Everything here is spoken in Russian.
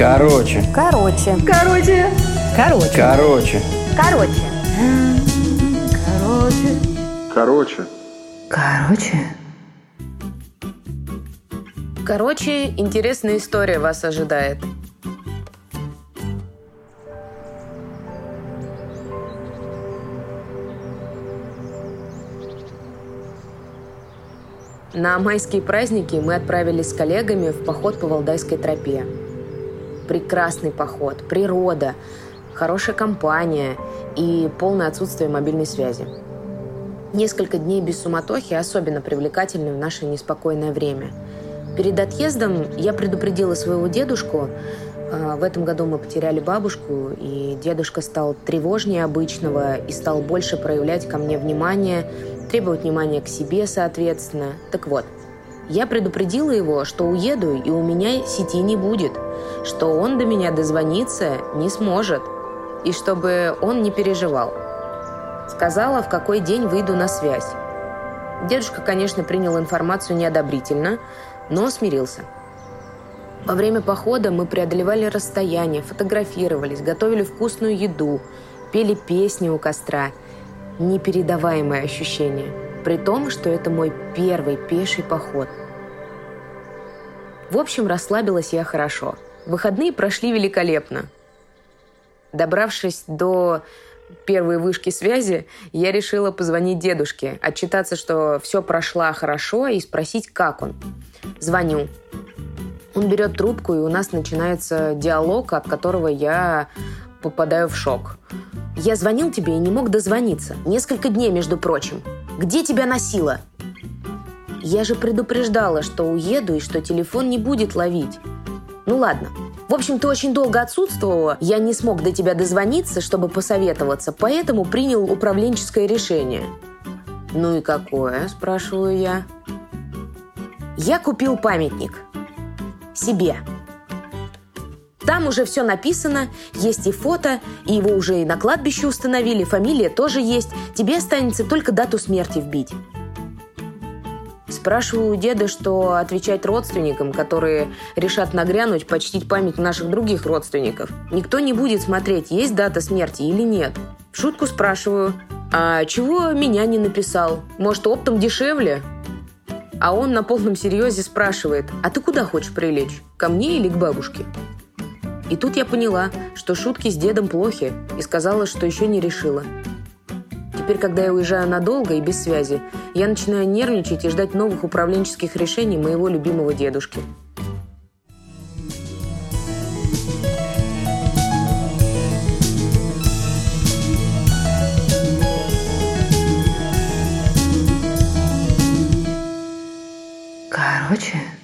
Короче. Короче. Короче. Короче. Короче. Короче. Короче. Короче. Короче. Короче, интересная история вас ожидает. На майские праздники мы отправились с коллегами в поход по Валдайской тропе. Прекрасный поход, природа, хорошая компания и полное отсутствие мобильной связи. Несколько дней без суматохи особенно привлекательны в наше неспокойное время. Перед отъездом я предупредила своего дедушку. А, В этом году мы потеряли бабушку, и дедушка стал тревожнее обычного и стал больше проявлять ко мне внимание, требовать внимания к себе, соответственно. Так вот, я предупредила его, что уеду, и у меня сети не будет, что он до меня дозвониться не сможет, и чтобы он не переживал. Сказала, в какой день выйду на связь. Дедушка, конечно, принял информацию неодобрительно, но смирился. Во время похода мы преодолевали расстояние, фотографировались, готовили вкусную еду, пели песни у костра. Непередаваемое ощущение. При том, что это мой первый пеший поход. В общем, расслабилась я хорошо. Выходные прошли великолепно. Добравшись до первой вышки связи, я решила позвонить дедушке, отчитаться, что все прошло хорошо, и спросить, как он. Звоню. Он берет трубку, и у нас начинается диалог, от которого я попадаю в шок. Я звонил тебе и не мог дозвониться. Несколько дней, между прочим. Где тебя носило? Я же предупреждала, что уеду и что телефон не будет ловить. Ну ладно. В общем, ты очень долго отсутствовала. Я не смог до тебя дозвониться, чтобы посоветоваться, поэтому принял управленческое решение. Ну и какое, спрашиваю я. Я купил памятник. Себе. Там уже все написано, есть и фото, и его уже и на кладбище установили, фамилия тоже есть. Тебе останется только дату смерти вбить. Спрашиваю у деда, что отвечать родственникам, которые решат нагрянуть, почтить память наших других родственников. Никто не будет смотреть, есть дата смерти или нет. В шутку спрашиваю, а чего меня не написал? Может, оптом дешевле? А он на полном серьезе спрашивает, а ты куда хочешь прилечь? Ко мне или к бабушке? И тут я поняла, что шутки с дедом плохи, и сказала, что еще не решила. Теперь, когда я уезжаю надолго и без связи, я начинаю нервничать и ждать новых управленческих решений моего любимого дедушки. Короче.